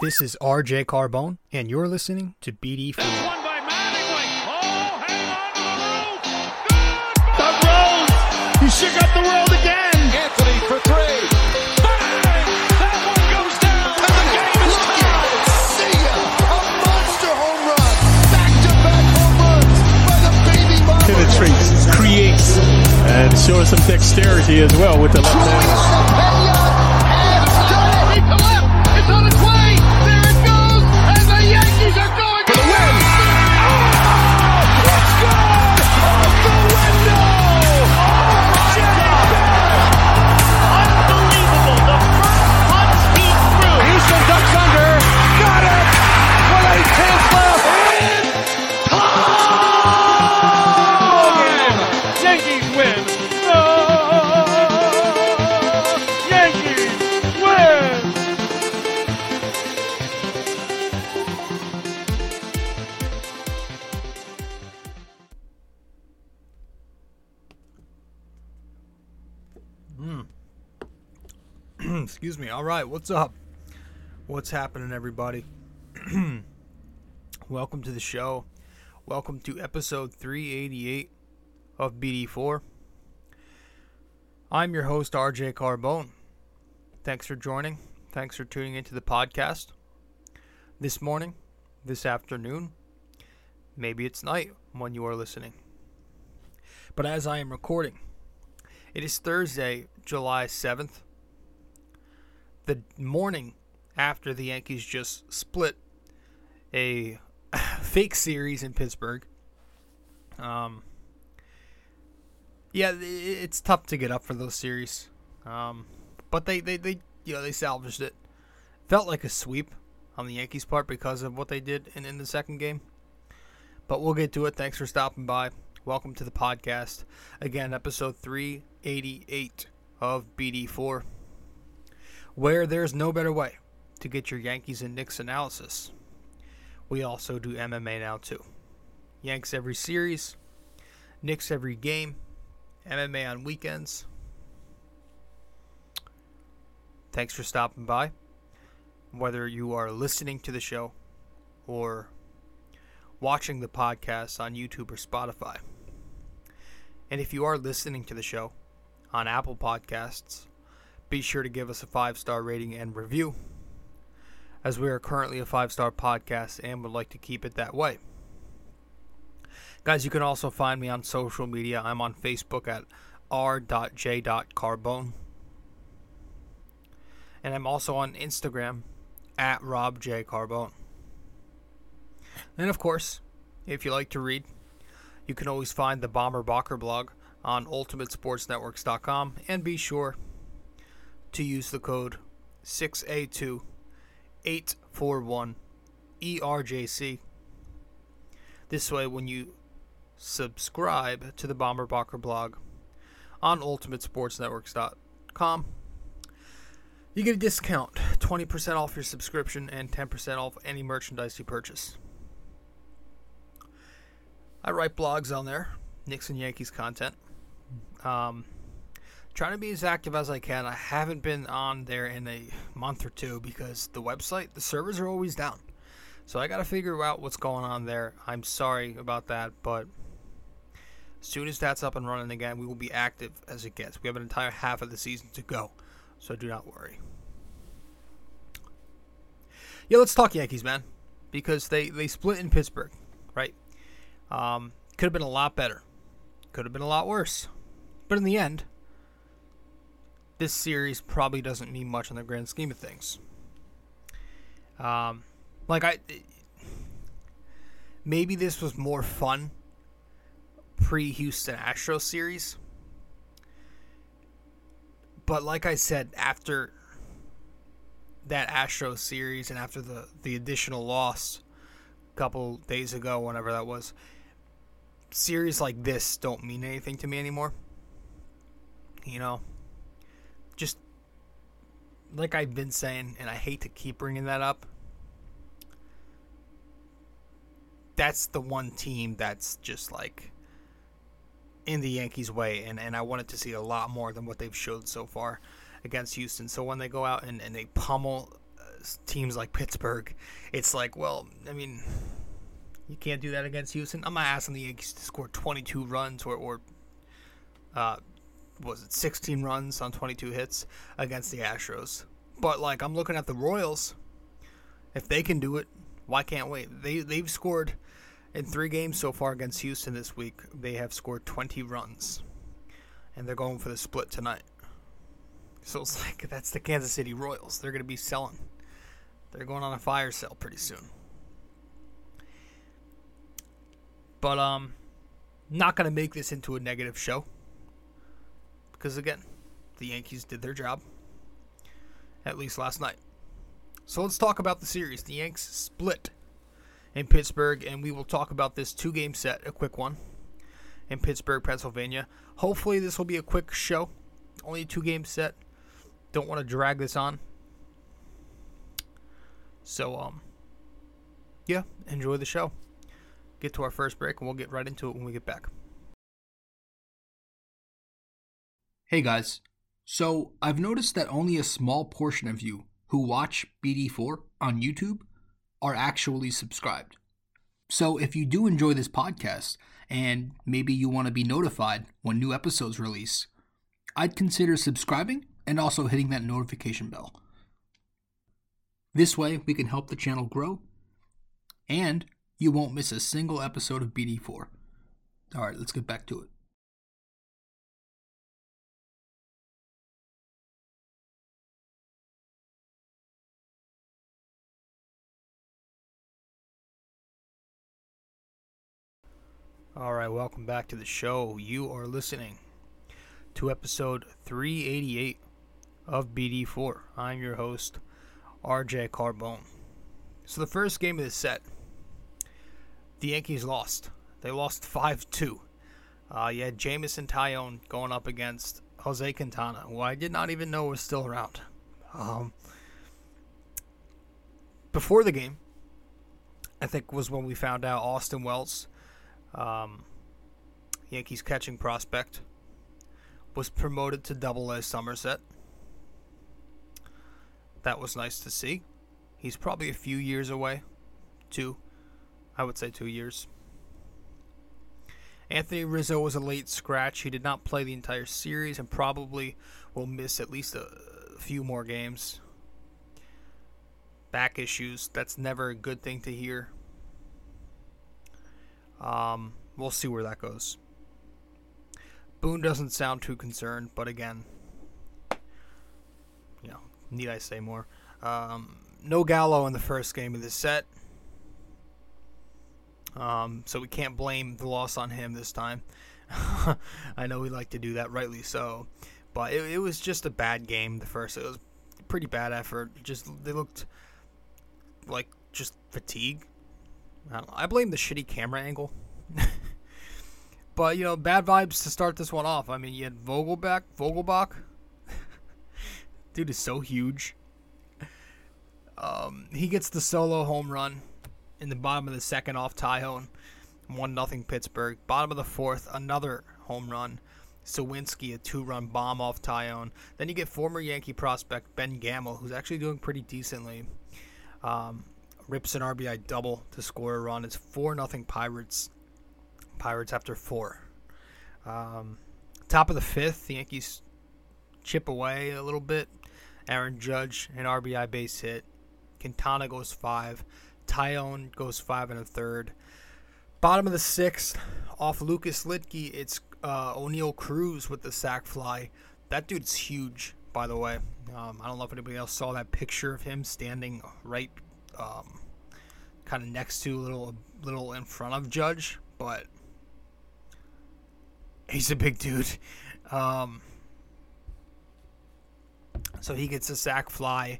This is RJ Carbone, and you're listening to BD4. One by Mattingly. Oh, hang on to the roof. The Rose! He shook up the world again! Anthony for three. Bang! That one goes down. And the game is tied. See ya! A monster home run! Back-to-back home runs by the baby Bombers. Penetrates, creates, and shows some dexterity as well with the left hand. All right, what's up? What's happening, everybody? Welcome to the show. Welcome to episode 388 of BD4. I'm your host, RJ Carbone. Thanks for joining. Thanks for tuning into the podcast. This morning, this afternoon, maybe it's night when you are listening. But as I am recording, it is Thursday, July 7th, the morning after the Yankees just split a fake series in Pittsburgh. Um, yeah, it's tough to get up for those series, um, but they, they, they you know they salvaged it. Felt like a sweep on the Yankees' part because of what they did in, in the second game. But we'll get to it. Thanks for stopping by. Welcome to the podcast. Again, episode 388 of BD4 where there's no better way to get your Yankees and Knicks analysis. We also do MMA now too. Yanks every series, Knicks every game, MMA on weekends. Thanks for stopping by. Whether you are listening to the show or watching the podcast on YouTube or Spotify. And if you are listening to the show on Apple Podcasts, be sure to give us a five star rating and review, as we are currently a five star podcast and would like to keep it that way. Guys, you can also find me on social media. I'm on Facebook at r.j.carbone. And I'm also on Instagram at robjcarbone. And of course, if you like to read, you can always find the Bomber Bocker blog on ultimatesportsnetworks.com and be sure to use the code 6A2841 ERJC. This way, when you subscribe to the Bomber Bocker blog on ultimatesportsnetworks.com, you get a discount 20% off your subscription and 10% off any merchandise you purchase. I write blogs on there, Knicks and Yankees content. Um, trying to be as active as I can. I haven't been on there in a month or two because the website, the servers are always down. So I got to figure out what's going on there. I'm sorry about that, but as soon as that's up and running again, we will be active as it gets. We have an entire half of the season to go, so do not worry. Yeah, let's talk Yankees, man, because they they split in Pittsburgh, right? Um, could have been a lot better. Could have been a lot worse. But in the end, this series probably doesn't mean much in the grand scheme of things. Um, like I, maybe this was more fun pre-Houston Astros series, but like I said, after that Astros series and after the the additional loss a couple days ago, whenever that was, series like this don't mean anything to me anymore. You know, like I've been saying, and I hate to keep bringing that up. That's the one team that's just like in the Yankees' way, and, and I wanted to see a lot more than what they've showed so far against Houston. So when they go out and, and they pummel uh, teams like Pittsburgh, it's like, well, I mean, you can't do that against Houston. I'm not asking the Yankees to score 22 runs or, or uh, was it 16 runs on 22 hits against the Astros. But like, I'm looking at the Royals. If they can do it, why can't we? They they've scored in three games so far against Houston this week. They have scored 20 runs, and they're going for the split tonight. So it's like that's the Kansas City Royals. They're going to be selling. They're going on a fire sale pretty soon. But um not going to make this into a negative show because again, the Yankees did their job at least last night. So let's talk about the series. The Yanks split in Pittsburgh and we will talk about this two-game set, a quick one in Pittsburgh, Pennsylvania. Hopefully this will be a quick show. Only a two-game set. Don't want to drag this on. So um yeah, enjoy the show. Get to our first break and we'll get right into it when we get back. Hey guys, so I've noticed that only a small portion of you who watch BD4 on YouTube are actually subscribed. So if you do enjoy this podcast and maybe you want to be notified when new episodes release, I'd consider subscribing and also hitting that notification bell. This way, we can help the channel grow and you won't miss a single episode of BD4. All right, let's get back to it. All right, welcome back to the show. You are listening to episode 388 of BD4. I'm your host, RJ Carbone. So, the first game of the set, the Yankees lost. They lost 5 2. Uh, you had Jameson Taillon going up against Jose Quintana, who I did not even know was still around. Um, before the game, I think was when we found out Austin Wells um, Yankees catching prospect, was promoted to double A Somerset. That was nice to see. He's probably a few years away. Two. I would say two years. Anthony Rizzo was a late scratch. He did not play the entire series and probably will miss at least a, a few more games. Back issues. That's never a good thing to hear. Um, we'll see where that goes. Boone doesn't sound too concerned, but again, you know, need I say more? Um, no Gallo in the first game of this set. Um, so we can't blame the loss on him this time. I know we like to do that, rightly so. But it, it was just a bad game. The first, it was pretty bad effort. Just they looked like just fatigue. I, I blame the shitty camera angle. but you know, bad vibes to start this one off. I mean, you had Vogelbach, Vogelbach. Dude is so huge. Um, he gets the solo home run in the bottom of the second off Taillon. One nothing Pittsburgh. Bottom of the fourth, another home run. Suwinski, a two-run bomb off Taillon. Then you get former Yankee prospect Ben Gamel, who's actually doing pretty decently. Um, rips an RBI double to score a run. It's four nothing Pirates. Pirates after four. Um, top of the fifth, the Yankees chip away a little bit. Aaron Judge, an RBI base hit. Quintana goes five. Taillon goes five and a third. Bottom of the sixth, off Lucas Luetge, it's uh, Oneil Cruz with the sac fly. That dude's huge, by the way. Um, I don't know if anybody else saw that picture of him standing right, um, kind of next to, a little, little in front of Judge, but he's a big dude. Um, so he gets a sac fly.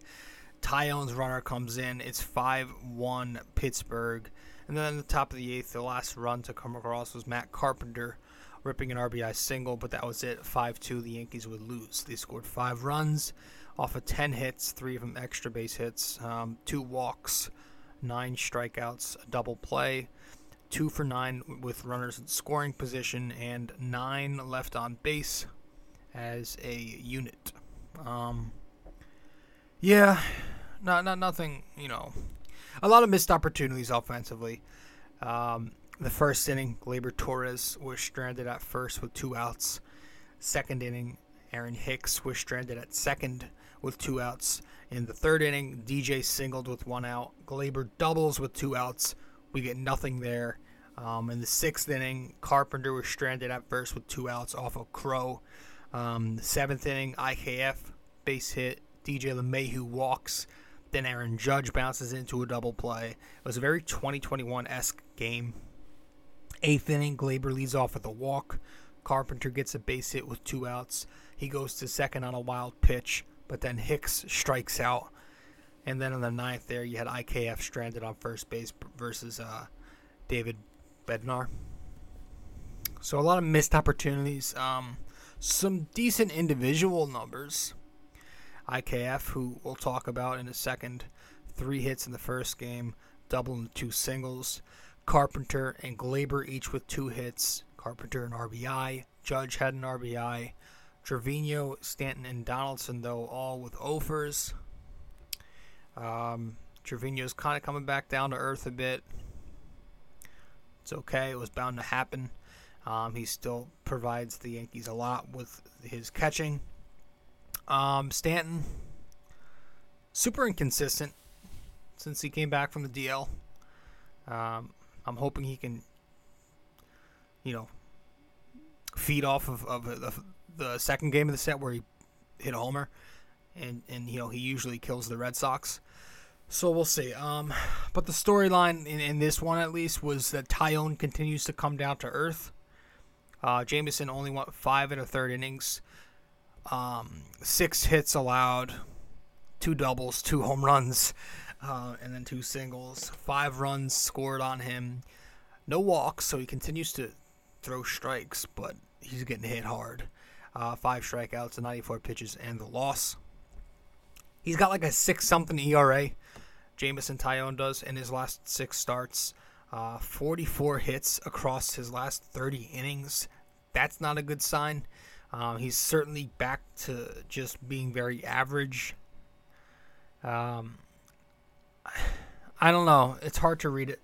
Taillon's runner comes in. It's 5 1 Pittsburgh. And then at the top of the eighth, the last run to come across was Matt Carpenter ripping an RBI single, but that was it. 5 2, the Yankees would lose. They scored five runs off of 10 hits, three of them extra base hits, um, two walks, nine strikeouts, a double play, two for nine with runners in scoring position, and nine left on base as a unit. Um, yeah, not not nothing. You know, a lot of missed opportunities offensively. Um, the first inning, Gleyber Torres was stranded at first with two outs. Second inning, Aaron Hicks was stranded at second with two outs. In the third inning, DJ singled with one out. Gleyber doubles with two outs. We get nothing there. Um, in the sixth inning, Carpenter was stranded at first with two outs off of Crowe. Um, the seventh inning, IKF base hit. DJ LeMahieu walks. Then Aaron Judge bounces into a double play. It was a very 2021 esque game. Eighth inning, Gleyber leads off with a walk. Carpenter gets a base hit with two outs. He goes to second on a wild pitch, but then Hicks strikes out. And then in the ninth, there you had IKF stranded on first base versus uh, David Bednar. So a lot of missed opportunities. Um, some decent individual numbers. IKF, who we'll talk about in a second, three hits in the first game, double and two singles. Carpenter and Gleyber each with two hits. Carpenter an RBI. Judge had an RBI. Trevino, Stanton, and Donaldson, though, all with offers. Um, Trevino's kind of coming back down to earth a bit. It's okay. It was bound to happen. Um, he still provides the Yankees a lot with his catching. Um, Stanton, super inconsistent since he came back from the DL. Um, I'm hoping he can, you know, feed off of, of the, the second game of the set where he hit a homer, and and you know he usually kills the Red Sox. So we'll see. Um, but the storyline in, in this one at least was that Taillon continues to come down to earth. Uh, Jameson only went five and a third innings, um, six hits allowed, two doubles, two home runs, uh, and then two singles. Five runs scored on him. No walks, so he continues to throw strikes, but he's getting hit hard. Uh, five strikeouts, and 94 pitches, and the loss. He's got like a six something ERA. Jameson Taillon does in his last six starts. Uh, 44 hits across his last 30 innings. That's not a good sign. Um, he's certainly back to just being very average. Um, I don't know. It's hard to read it.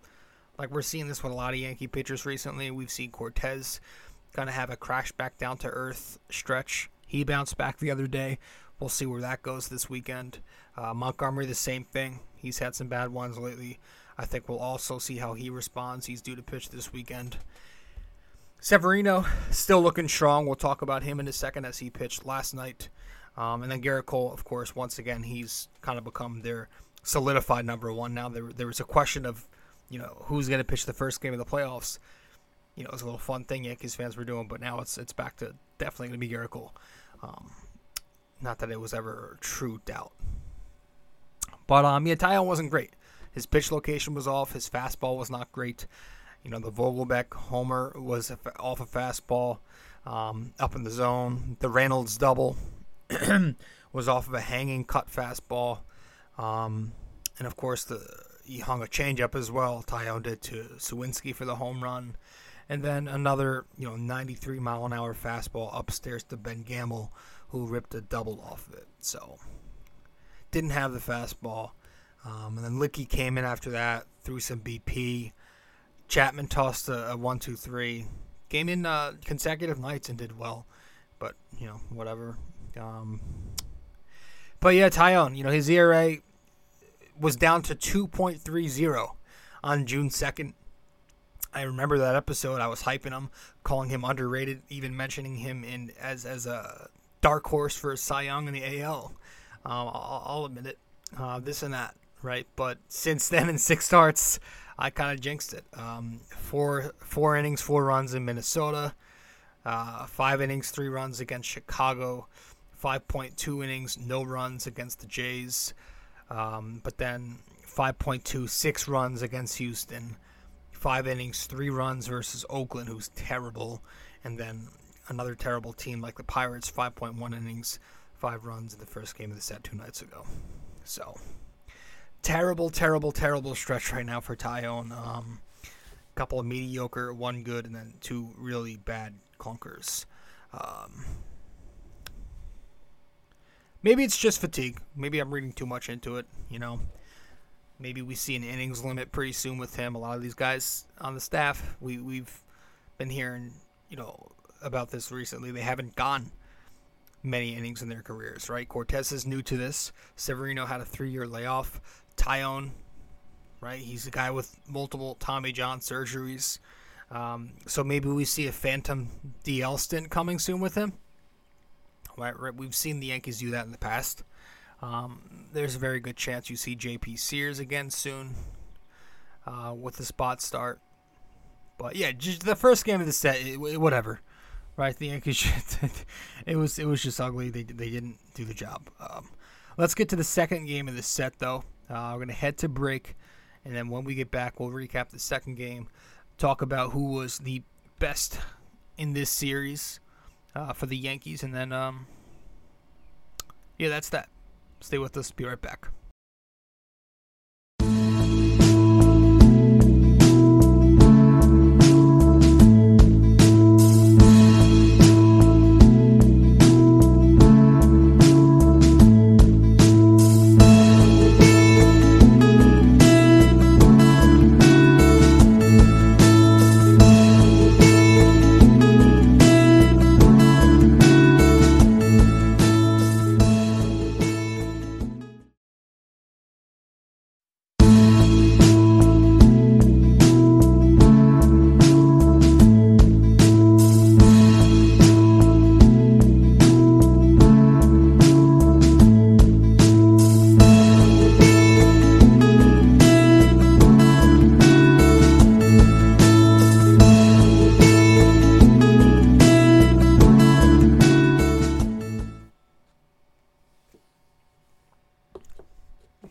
Like we're seeing this with a lot of Yankee pitchers recently. We've seen Cortes of have a crash back down to earth stretch. He bounced back the other day. We'll see where that goes this weekend. Uh, Montgomery, the same thing. He's had some bad ones lately. I think we'll also see how he responds. He's due to pitch this weekend. Severino still looking strong. We'll talk about him in a second as he pitched last night. Um, and then Gerrit Cole, of course, once again, he's kind of become their solidified number one now. There, there was a question of, you know, who's going to pitch the first game of the playoffs. You know, it was a little fun thing Yankees fans were doing, but now it's it's back to definitely going to be Cole. Um, not that it was ever true doubt. But um, yeah, Taillon wasn't great. His pitch location was off. His fastball was not great. You know, the Vogelbach homer was off a fastball um, up in the zone. The Reynolds double was off of a hanging cut fastball. Um, and of course, the he hung a changeup as well. Taillon did to Suwinski for the home run. And then another, you know, 93 mile an hour fastball upstairs to Ben Gamel, who ripped a double off of it. So, didn't have the fastball. Um, and then Licky came in after that, threw some BP. Chapman tossed a, a one, two, three. Came in uh, consecutive nights and did well, but you know whatever. Um, but yeah, Taillon, you know his ERA was down to 2.30 on June 2nd. I remember that episode. I was hyping him, calling him underrated, even mentioning him in as as a dark horse for Cy Young in the AL. Um, I'll, I'll, admit it. Uh, this and that, right? But since then, in six starts, I kind of jinxed it. Um, four four innings, four runs in Minnesota. Uh, five innings, three runs against Chicago. 5.2 innings, no runs against the Jays. Um, but then 5.2, six runs against Houston. Five innings, three runs versus Oakland, who's terrible. And then another terrible team like the Pirates, 5.1 innings, five runs in the first game of the set two nights ago. So terrible, terrible, terrible stretch right now for Taillon. Um, a couple of mediocre, one good, and then two really bad clunkers. Um, maybe it's just fatigue. Maybe I'm reading too much into it. You know, maybe we see an innings limit pretty soon with him. A lot of these guys on the staff, we we've been hearing, you know, about this recently. They haven't gone many innings in their careers, right? Cortes is new to this. Severino had a three-year layoff. Taillon, right? He's a guy with multiple Tommy John surgeries. Um, so maybe we see a phantom DL stint coming soon with him. Right, right, we've seen the Yankees do that in the past. Um, there's a very good chance you see JP Sears again soon uh, with the spot start. But yeah, just the first game of the set, it, whatever. Right, the Yankees, it was it was just ugly. They they didn't do the job. Um, let's get to the second game of the set though. Uh, we're gonna head to break, and then when we get back, we'll recap the second game, talk about who was the best in this series uh, for the Yankees, and then um, yeah, that's that. Stay with us. Be right back.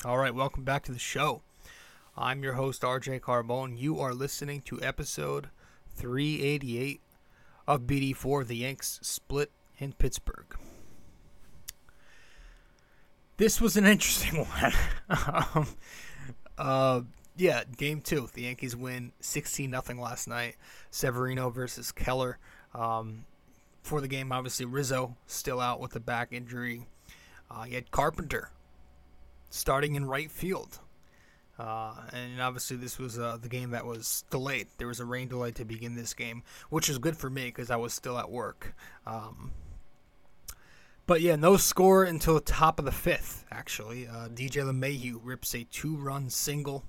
All right, welcome back to the show. I'm your host, RJ Carbone. You are listening to episode 388 of BD4. The Yanks split in Pittsburgh. This was an interesting one. um, uh, yeah, game two. The Yankees win 16 0 last night. Severino versus Keller. Um, for the game, obviously, Rizzo still out with a back injury. Uh, you had Carpenter starting in right field. Uh, and obviously, this was uh, the game that was delayed. There was a rain delay to begin this game, which is good for me because I was still at work. Um, but yeah, no score until the top of the fifth, actually. Uh, DJ LeMahieu rips a two run single,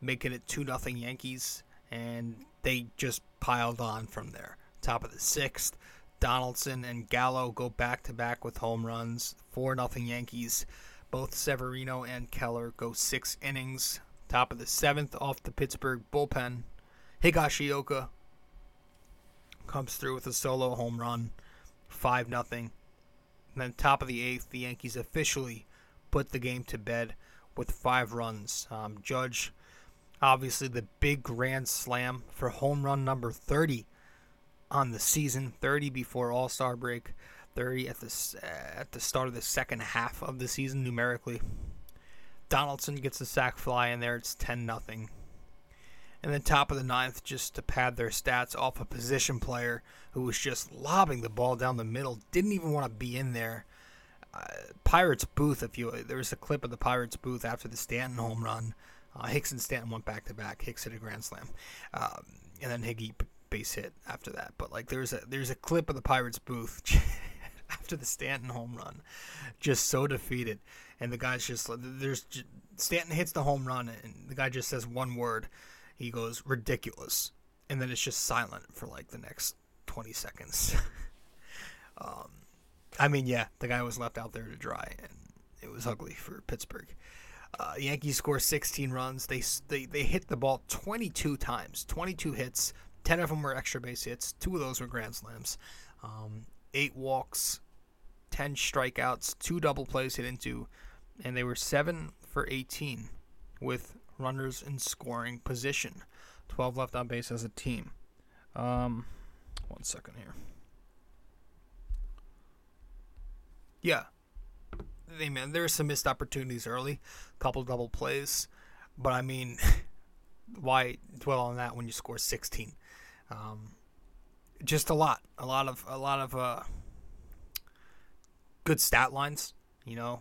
making it 2 0 Yankees, and they just piled on from there. Top of the sixth, Donaldson and Gallo go back to back with home runs, 4 0 Yankees. Both Severino and Keller go six innings. Top of the seventh off the Pittsburgh bullpen. Higashioka comes through with a solo home run, 5 0. And then top of the eighth, the Yankees officially put the game to bed with five runs. Um, Judge, obviously, the big grand slam for home run number 30 on the season, 30 before All Star break. 30 at the at the start of the second half of the season numerically. Donaldson gets a sac fly in there. It's 10 nothing. And then top of the ninth, just to pad their stats off a position player who was just lobbing the ball down the middle, didn't even want to be in there. Uh, Pirates booth, if you there was a clip of the Pirates booth after the Stanton home run. Uh, Hicks and Stanton went back to back. Hicks hit a grand slam, um, and then Higgy base hit after that. But like there's a there's a clip of the Pirates booth after the Stanton home run, just so defeated. And the guy's just there's Stanton hits the home run, and the guy just says one word. He goes ridiculous, and then it's just silent for like the next 20 seconds. um, I mean, yeah, the guy was left out there to dry, and it was ugly for Pittsburgh. Uh, Yankees score 16 runs. They, they they hit the ball 22 times, 22 hits. 10 of them were extra base hits. Two of those were grand slams. Um, eight walks, 10 strikeouts, two double plays hit into, and they were 7 for 18 with runners in scoring position. 12 left on base as a team. Um, one second here. Yeah. Hey, man, there were some missed opportunities early, A couple double plays, but I mean, why dwell on that when you score 16? Um, just a lot, a lot of a lot of uh, good stat lines. You know,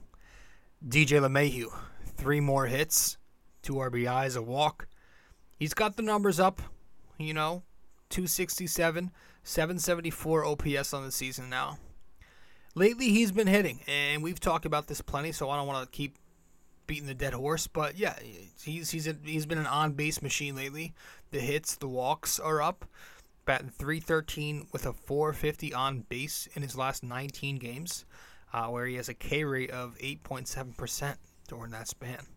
DJ LeMahieu, three more hits, two RBIs, a walk. He's got the numbers up. You know, 267, 774 OPS on the season now. Lately, he's been hitting, and we've talked about this plenty, so I don't want to keep beating the dead horse. But yeah, he's he's a, he's been an on base machine lately. The hits, the walks are up. Batting 313 with a 450 on base in his last 19 games, uh, where he has a K rate of 8.7% during that span.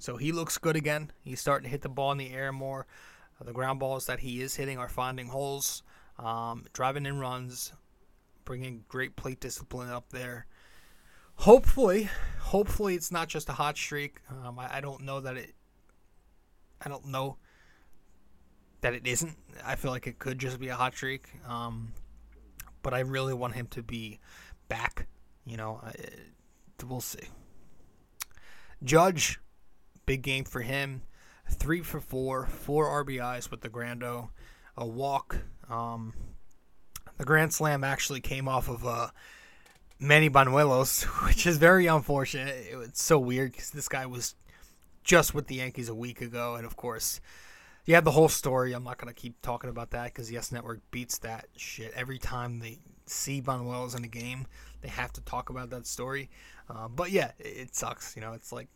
So he looks good again. He's starting to hit the ball in the air more. Uh, the ground balls that he is hitting are finding holes, um, driving in runs, bringing great plate discipline up there. Hopefully, hopefully it's not just a hot streak. Um, I, I don't know that it. I don't know that it isn't. I feel like it could just be a hot streak. Um, but I really want him to be back. You know, I, we'll see. Judge, big game for him. Three for four, four RBIs with the Grando, a walk. Um, the Grand Slam actually came off of uh, Manny Banuelos, which is very unfortunate. It's so weird because this guy was just with the Yankees a week ago, and of course, had the whole story. I'm not gonna keep talking about that because Yes Network beats that shit every time they see Banuelos in a game. They have to talk about that story. Uh, but yeah, it, it sucks. You know, it's like,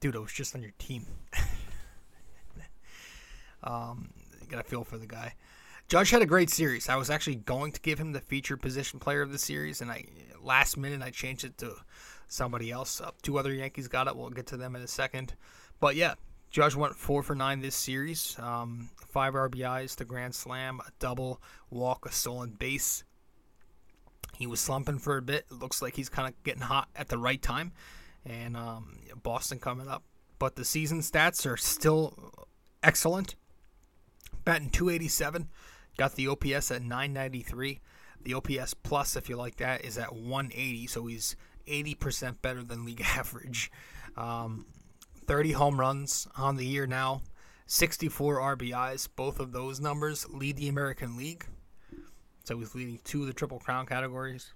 dude, I was just on your team. um, you gotta feel for the guy. Judge had a great series. I was actually going to give him the featured position player of the series, and I last minute I changed it to somebody else. Uh, two other Yankees got it. We'll get to them in a second. But yeah, Judge went four for nine this series. Um, five RBIs, the grand slam, a double, walk, a stolen base. He was slumping for a bit. It looks like he's kind of getting hot at the right time, and um, Boston coming up. But the season stats are still excellent. Batting 287, got the OPS at 993. The OPS plus, if you like that, is at 180, so he's 80% better than league average. Um, 30 home runs on the year now, 64 RBIs. Both of those numbers lead the American League. So he's leading two of the Triple Crown categories.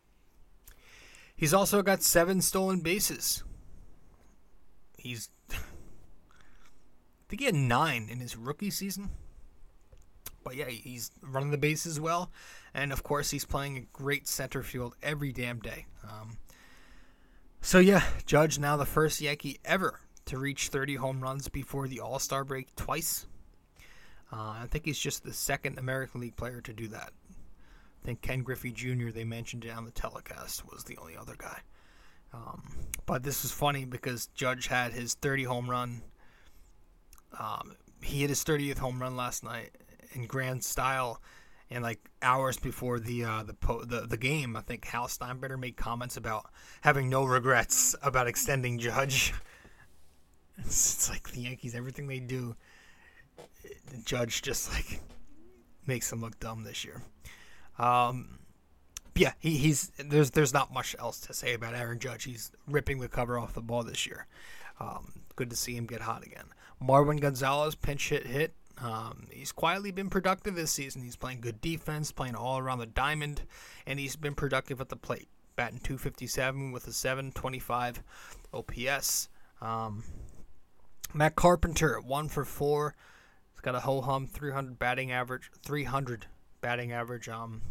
He's also got seven stolen bases. He's, I think he had nine in his rookie season. But yeah, he's running the bases well. And of course, he's playing a great center field every damn day. Um, so yeah, Judge now the first Yankee ever to reach 30 home runs before the All Star break twice. Uh, I think he's just the second American League player to do that. I think Ken Griffey Jr. they mentioned it on the telecast was the only other guy. Um, but this was funny because Judge had his 30 home run. Um, he hit his 30th home run last night in grand style, and like hours before the uh, the, po- the the game, I think Hal Steinbrenner made comments about having no regrets about extending Judge. It's, it's like the Yankees, everything they do, the Judge just like makes them look dumb this year. Um, yeah, he, he's there's there's not much else to say about Aaron Judge. He's ripping the cover off the ball this year. Um, good to see him get hot again. Marwin Gonzalez pinch hit hit. Um, he's quietly been productive this season. He's playing good defense, playing all around the diamond, and he's been productive at the plate. Batting 257 with a 725 OPS. Um, Matt Carpenter, one for four. He's got a ho hum 300 batting average. 300 batting average. Um,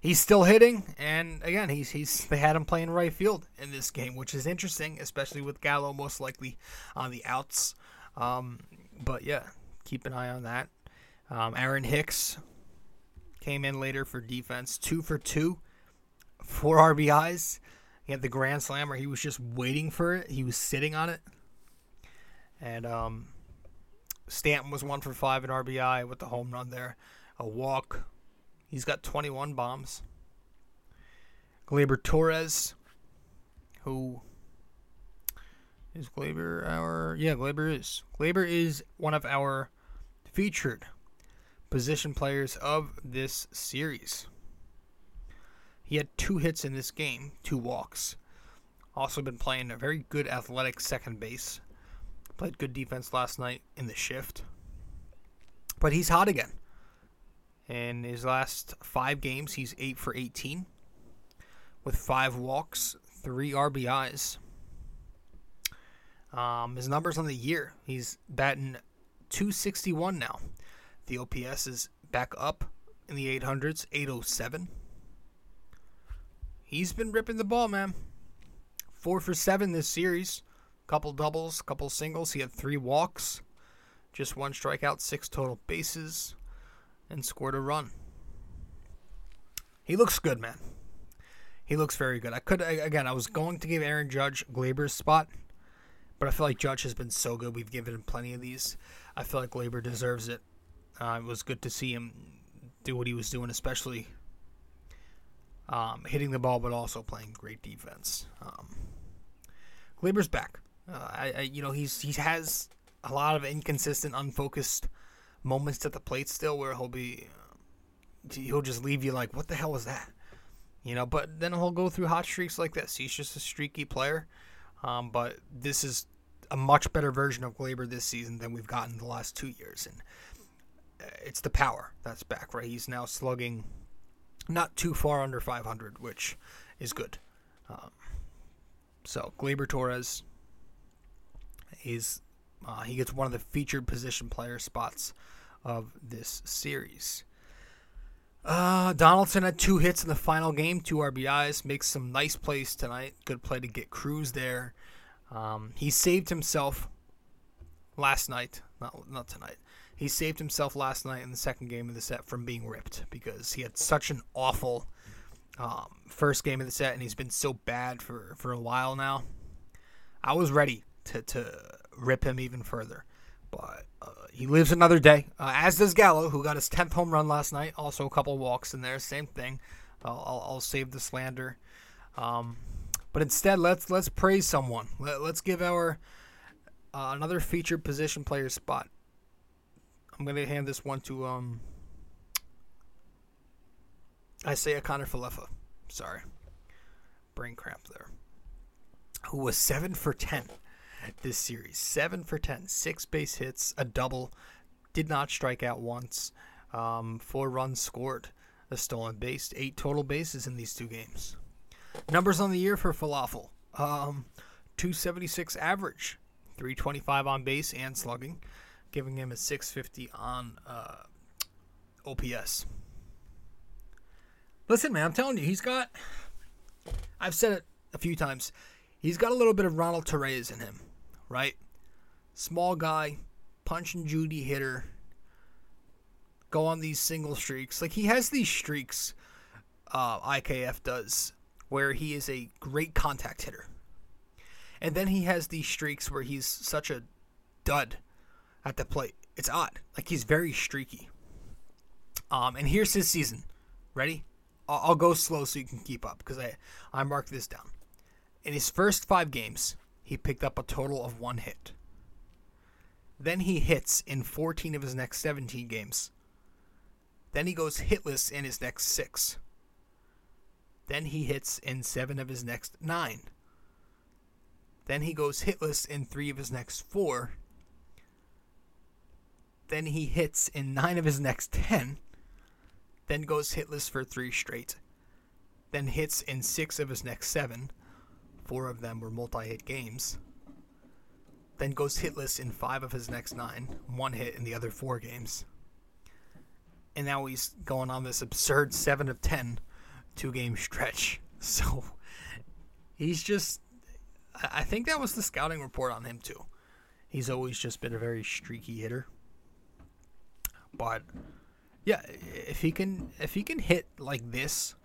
he's still hitting, and again, he's he's they had him playing right field in this game, which is interesting, especially with Gallo most likely on the outs. Um, but yeah, keep an eye on that. Um, Aaron Hicks came in later for defense, two for two, four RBIs. He had the grand slam where he was just waiting for it. He was sitting on it. And um, Stanton was one for five in RBI with the home run there, a walk. He's got 21 bombs. Gleyber Torres, who is Gleyber our yeah Gleyber is Gleyber is one of our featured position players of this series. He had two hits in this game, two walks. Also been playing a very good athletic second base. Played good defense last night in the shift. But he's hot again. In his last five games, he's 8 for 18 with five walks, three RBIs. Um, his numbers on the year, he's batting 261 now. The OPS is back up in the 800s, 807. He's been ripping the ball, man. Four for seven this series. Couple doubles, couple singles. He had three walks, just one strikeout, six total bases, and scored a run. He looks good, man. He looks very good. I could again. I was going to give Aaron Judge Gleyber's spot, but I feel like Judge has been so good. We've given him plenty of these. I feel like Gleyber deserves it. Uh, it was good to see him do what he was doing, especially um, hitting the ball, but also playing great defense. Um, Gleyber's back. Uh, I, I, you know, he's he has a lot of inconsistent, unfocused moments at the plate still, where he'll be he'll just leave you like, what the hell was that? You know, but then he'll go through hot streaks like this. He's just a streaky player. Um, but this is a much better version of Gleyber this season than we've gotten the last two years, and uh, it's the power that's back. Right, he's now slugging not too far under 500, which is good. Um, so Gleyber Torres, he's uh, he gets one of the featured position player spots of this series. Uh, Donaldson had two hits in the final game, two RBIs, makes some nice plays tonight. Good play to get Cruz there. Um, he saved himself last night, not not tonight. He saved himself last night in the second game of the set from being ripped because he had such an awful um, first game of the set, and he's been so bad for for a while now. I was ready to to rip him even further, but uh, he lives another day, uh, as does Gallo, who got his 10th home run last night. Also, a couple walks in there. Same thing. I'll, I'll, I'll save the slander. Um, but instead, let's let's praise someone. Let, us give our uh, another featured position player spot. I'm gonna hand this one to um. Isiah Kiner-Falefa. Sorry, brain cramp there. Who was seven for ten this series. Seven for 10, six base hits, a double, did not strike out once, um, four runs scored, a stolen base, eight total bases in these two games. Numbers on the year for Falafel um, 276 average, 325 on base and slugging, giving him a 650 on uh, OPS. Listen, man, I'm telling you, he's got. I've said it a few times. He's got a little bit of Ronald Torreyes in him right? Small guy, punch and Judy hitter, go on these single streaks. Like he has these streaks, uh, IKF does, where he is a great contact hitter. And then he has these streaks where he's such a dud at the plate. It's odd. Like he's very streaky. Um, and here's his season. Ready? I'll, I'll go slow so you can keep up because I I marked this down. In his first five games, he picked up a total of one hit. Then he hits in 14 of his next 17 games. Then he goes hitless in his next six. Then he hits in seven of his next nine. Then he goes hitless in three of his next four. Then he hits in nine of his next ten. Then goes hitless for three straight. Then hits in six of his next seven four of them were multi hit games. Then goes hitless in five of his next nine, one hit in the other four games. And now he's going on this absurd 7 of ten two game stretch. So he's just. I think that was the scouting report on him, too. He's always just been a very streaky hitter. But yeah, if he can if he can hit like this,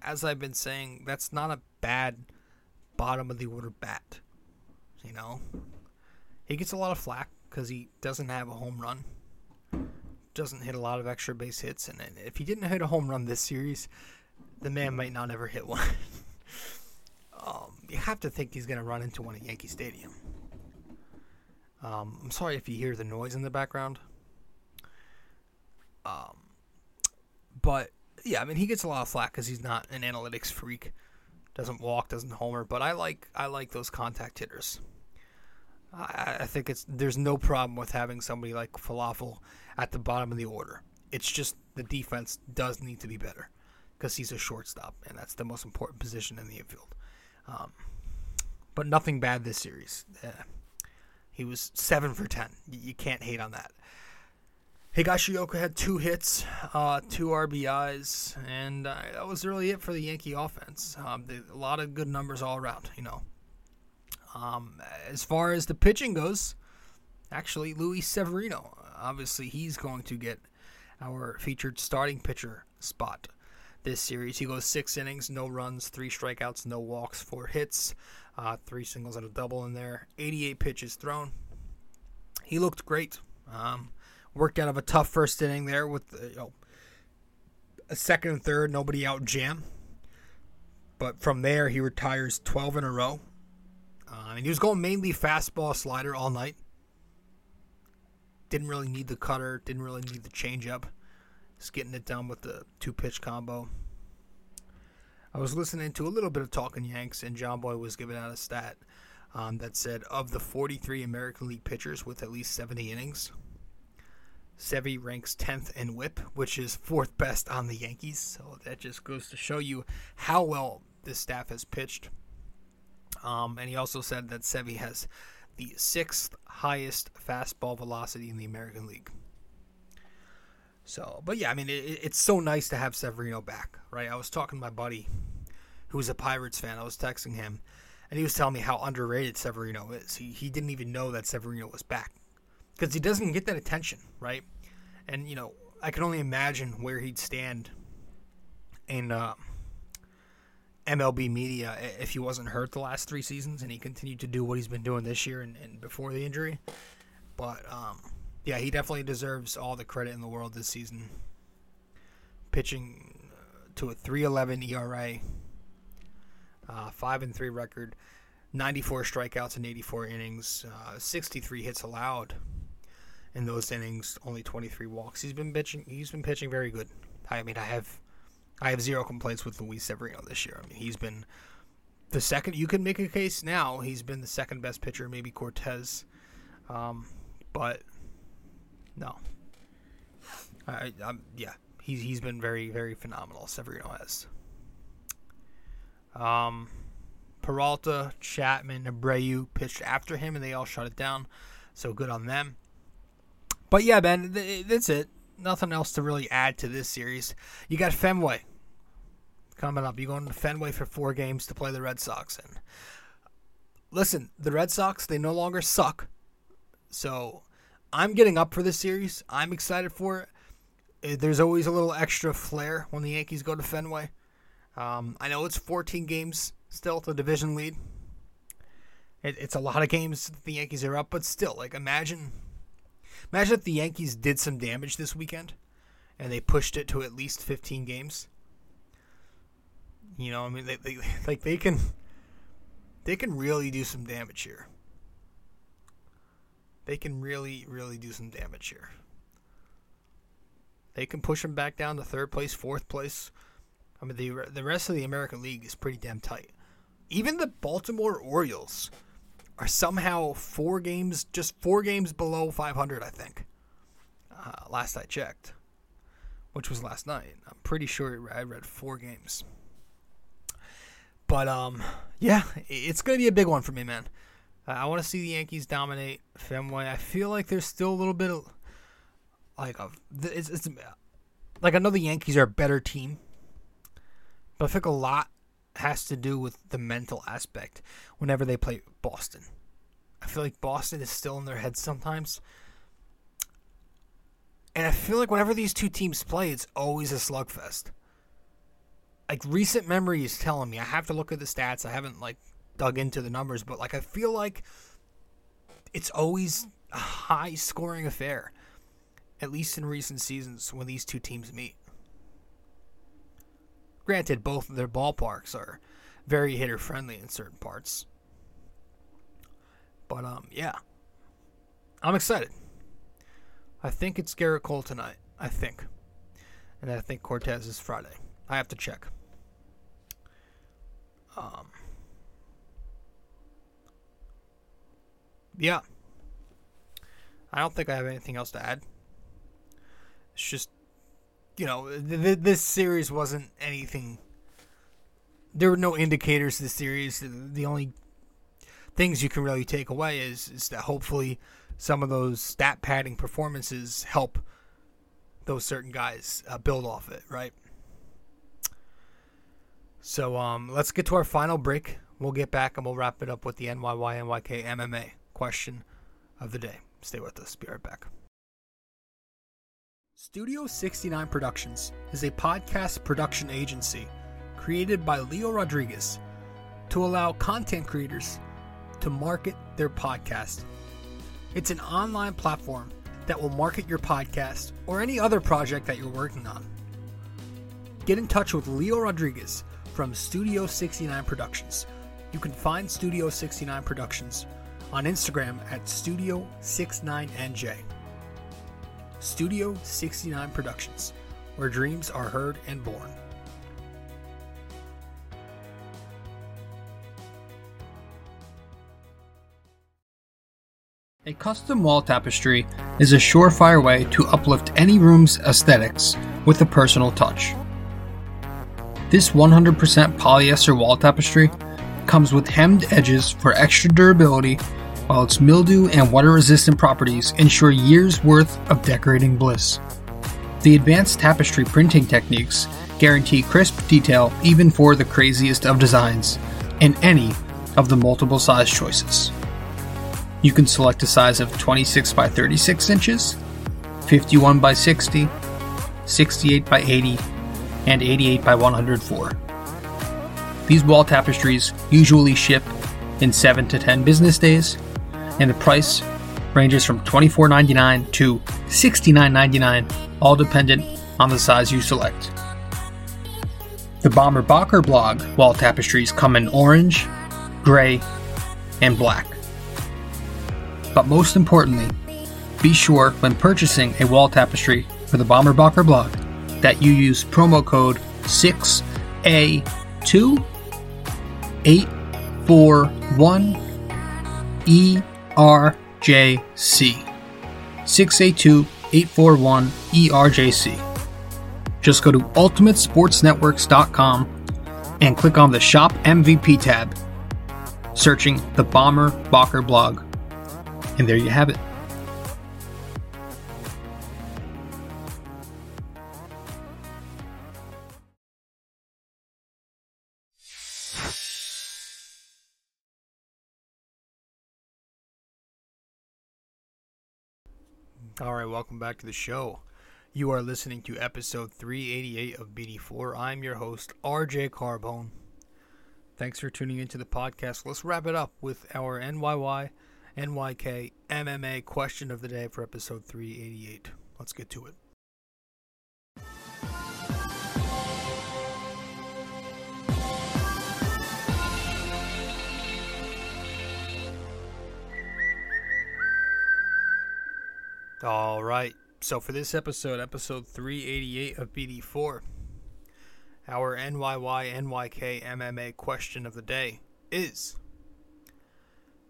as I've been saying, that's not a bad bottom of the order bat. You know, he gets a lot of flack because he doesn't have a home run, doesn't hit a lot of extra base hits, and if he didn't hit a home run this series, the man might not ever hit one. um, you have to think he's going to run into one at Yankee Stadium. Um, I'm sorry if you hear the noise in the background. Um, but yeah, I mean he gets a lot of flack because he's not an analytics freak doesn't walk, doesn't homer. But I like I like those contact hitters. I, I think it's there's no problem with having somebody like Falafel at the bottom of the order. It's just the defense does need to be better because he's a shortstop, and that's the most important position in the infield. Um, but nothing bad this series. Uh, he was seven for ten. You can't hate on that. Higashioka had two hits, uh, two RBIs, and uh, that was really it for the Yankee offense. Um, they, a lot of good numbers all around, you know. Um, as far as the pitching goes, actually, Luis Severino, obviously, he's going to get our featured starting pitcher spot this series. He goes six innings, no runs, three strikeouts, no walks, four hits, uh, three singles and a double in there, 88 pitches thrown. He looked great. Um, worked out of a tough first inning there with uh, you know, a second and third, nobody out jam. But from there, he retires 12 in a row. Uh, and he was going mainly fastball slider all night. Didn't really need the cutter, didn't really need the changeup. Just getting it done with the two pitch combo. I was listening to a little bit of Talking Yanks, and Jomboy was giving out a stat um, that said of the 43 American League pitchers with at least 70 innings, Sevy ranks 10th in whip, which is fourth best on the Yankees. So that just goes to show you how well this staff has pitched. Um, and he also said that Sevy has the sixth highest fastball velocity in the American League. So, but yeah, I mean, it, it's so nice to have Severino back, right? I was talking to my buddy who's a Pirates fan. I was texting him, and he was telling me how underrated Severino is. He, he didn't even know that Severino was back because he doesn't get that attention, right? And, you know, I can only imagine where he'd stand in uh, MLB media if he wasn't hurt the last three seasons and he continued to do what he's been doing this year and, and before the injury. But, um, yeah, he definitely deserves all the credit in the world this season. Pitching uh, to a 3.11 ERA, uh, five and three record, 94 strikeouts in 84 innings, uh, 63 hits allowed in those innings, only 23 walks. He's been pitching. He's been pitching very good. I mean, I have, I have zero complaints with Luis Severino this year. I mean, he's been the second. You can make a case now. He's been the second best pitcher, maybe Cortes, um, but no. I, I'm, yeah, he's he's been very very phenomenal. Severino has. Um, Peralta, Chapman, Abreu pitched after him, and they all shut it down. So good on them. But yeah, Ben, th- that's it. Nothing else to really add to this series. You got Fenway coming up. You're going to Fenway for four games to play the Red Sox. And listen, the Red Sox they no longer suck. So I'm getting up for this series. I'm excited for it. Eh, There's always a little extra flair when the Yankees go to Fenway. Um, I know it's 14 games still the division lead. It, it's a lot of games the Yankees are up, but still, like imagine, imagine if the Yankees did some damage this weekend, and they pushed it to at least 15 games. You know, I mean, they, they like they can, they can really do some damage here they can really, really do some damage here. They can push them back down to third place, fourth place. I mean, the the rest of the American League is pretty damn tight. Even the Baltimore Orioles are somehow four games, just four games below 500, I think. Uh, last I checked, which was last night. I'm pretty sure I read four games. But um, yeah, it's gonna be a big one for me, man. I want to see the Yankees dominate Fenway. I feel like there's still a little bit of like a it's, it's like I know the Yankees are a better team, but I think a lot has to do with the mental aspect whenever they play Boston. I feel like Boston is still in their heads sometimes. And I feel like whenever these two teams play, it's always a slugfest. Like recent memory is telling me, I have to look at the stats. I haven't like dug into the numbers, but like I feel like it's always a high scoring affair, at least in recent seasons when these two teams meet. Granted, both of their ballparks are very hitter friendly in certain parts. But um yeah. I'm excited. I think it's Gerrit Cole tonight. I think. And I think Cortes is Friday. I have to check. Um yeah. I don't think I have anything else to add. It's just, you know, th- th- this series wasn't anything there were no indicators to the series. The only things you can really take away is is that hopefully some of those stat padding performances help those certain guys uh, build off it, right? So um, let's get to our final break. We'll get back and we'll wrap it up with the NYY NYK MMA question of the day. Stay with us. Be right back. Studio 69 Productions is a podcast production agency created by Leo Rodriguez to allow content creators to market their podcast. It's an online platform that will market your podcast or any other project that you're working on. Get in touch with Leo Rodriguez from Studio 69 Productions. You can find Studio 69 Productions on Instagram at Studio69NJ. Studio 69 Productions, where dreams are heard and born. A custom wall tapestry is a surefire way to uplift any room's aesthetics with a personal touch. This 100% polyester wall tapestry comes with hemmed edges for extra durability, while its mildew and water resistant properties ensure years worth of decorating bliss. The advanced tapestry printing techniques guarantee crisp detail even for the craziest of designs in any of the multiple size choices. You can select a size of 26 by 36 inches, 51 by 60, 68 by 80, and 88 by 104. These wall tapestries usually ship in 7 to 10 business days, and the price ranges from $24.99 to $69.99, all dependent on the size you select. The Bomber Bocker blog wall tapestries come in orange, gray, and black. But most importantly, be sure when purchasing a wall tapestry for the Bomber Bocker blog that you use promo code 6A2 841 ERJC. 6A2 841 ERJC. Just go to ultimatesportsnetworks.com and click on the Shop MVP tab, searching the Bomber Bocker blog. And there you have it. All right, welcome back to the show. You are listening to episode 388 of BD4. I'm your host, RJ Carbone. Thanks for tuning into the podcast. Let's wrap it up with our NYY, NYK, MMA question of the day for episode 388. Let's get to it. All right. So for this episode, episode 388 of BD4, our NYY NYK MMA question of the day is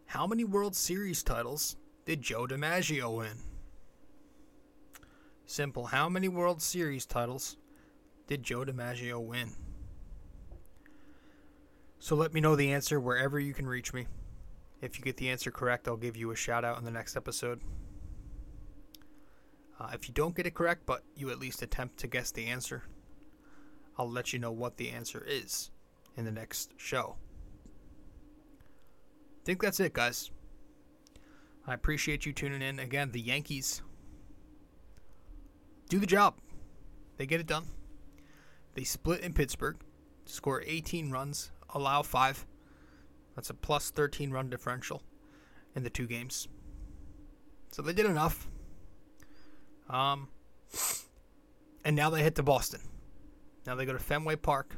How many World Series titles did Joe DiMaggio win? Simple. How many World Series titles did Joe DiMaggio win? So let me know the answer wherever you can reach me. If you get the answer correct, I'll give you a shout out in the next episode. Uh, if you don't get it correct, but you at least attempt to guess the answer, I'll let you know what the answer is in the next show. I think that's it, guys. I appreciate you tuning in. Again, the Yankees do the job, they get it done. They split in Pittsburgh, score 18 runs, allow five. That's a plus 13 run differential in the two games. So they did enough. Um, and now they head to Boston. Now they go to Fenway Park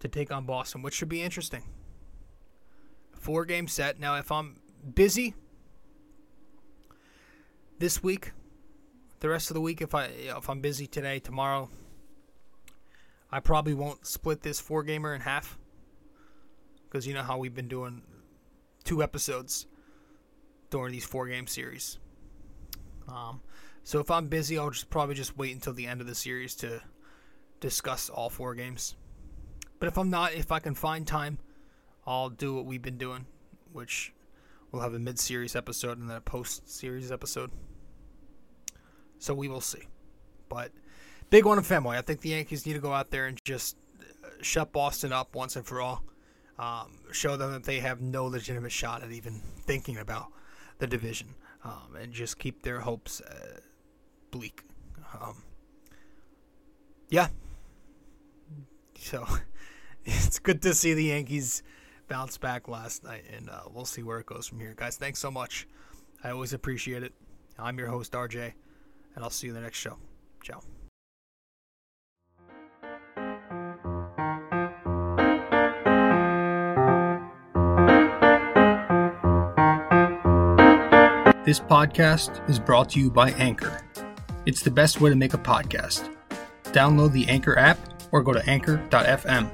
to take on Boston, which should be interesting. Four game set. Now, if I'm busy this week, the rest of the week, if I if I'm busy today, tomorrow, I probably won't split this four gamer in half because you know how we've been doing two episodes during these four game series. Um, so if I'm busy, I'll just probably just wait until the end of the series to discuss all four games. But if I'm not, if I can find time, I'll do what we've been doing, which we'll have a mid series episode and then a post series episode. So we will see. But big one in Fenway. I think the Yankees need to go out there and just shut Boston up once and for all. Um, show them that they have no legitimate shot at even thinking about the division, um, and just keep their hopes uh, bleak. Um, yeah. So it's good to see the Yankees bounce back last night, and uh, we'll see where it goes from here. Guys, thanks so much. I always appreciate it. I'm your host, RJ, and I'll see you in the next show. Ciao. This podcast is brought to you by Anchor. It's the best way to make a podcast. Download the Anchor app or go to anchor.fm.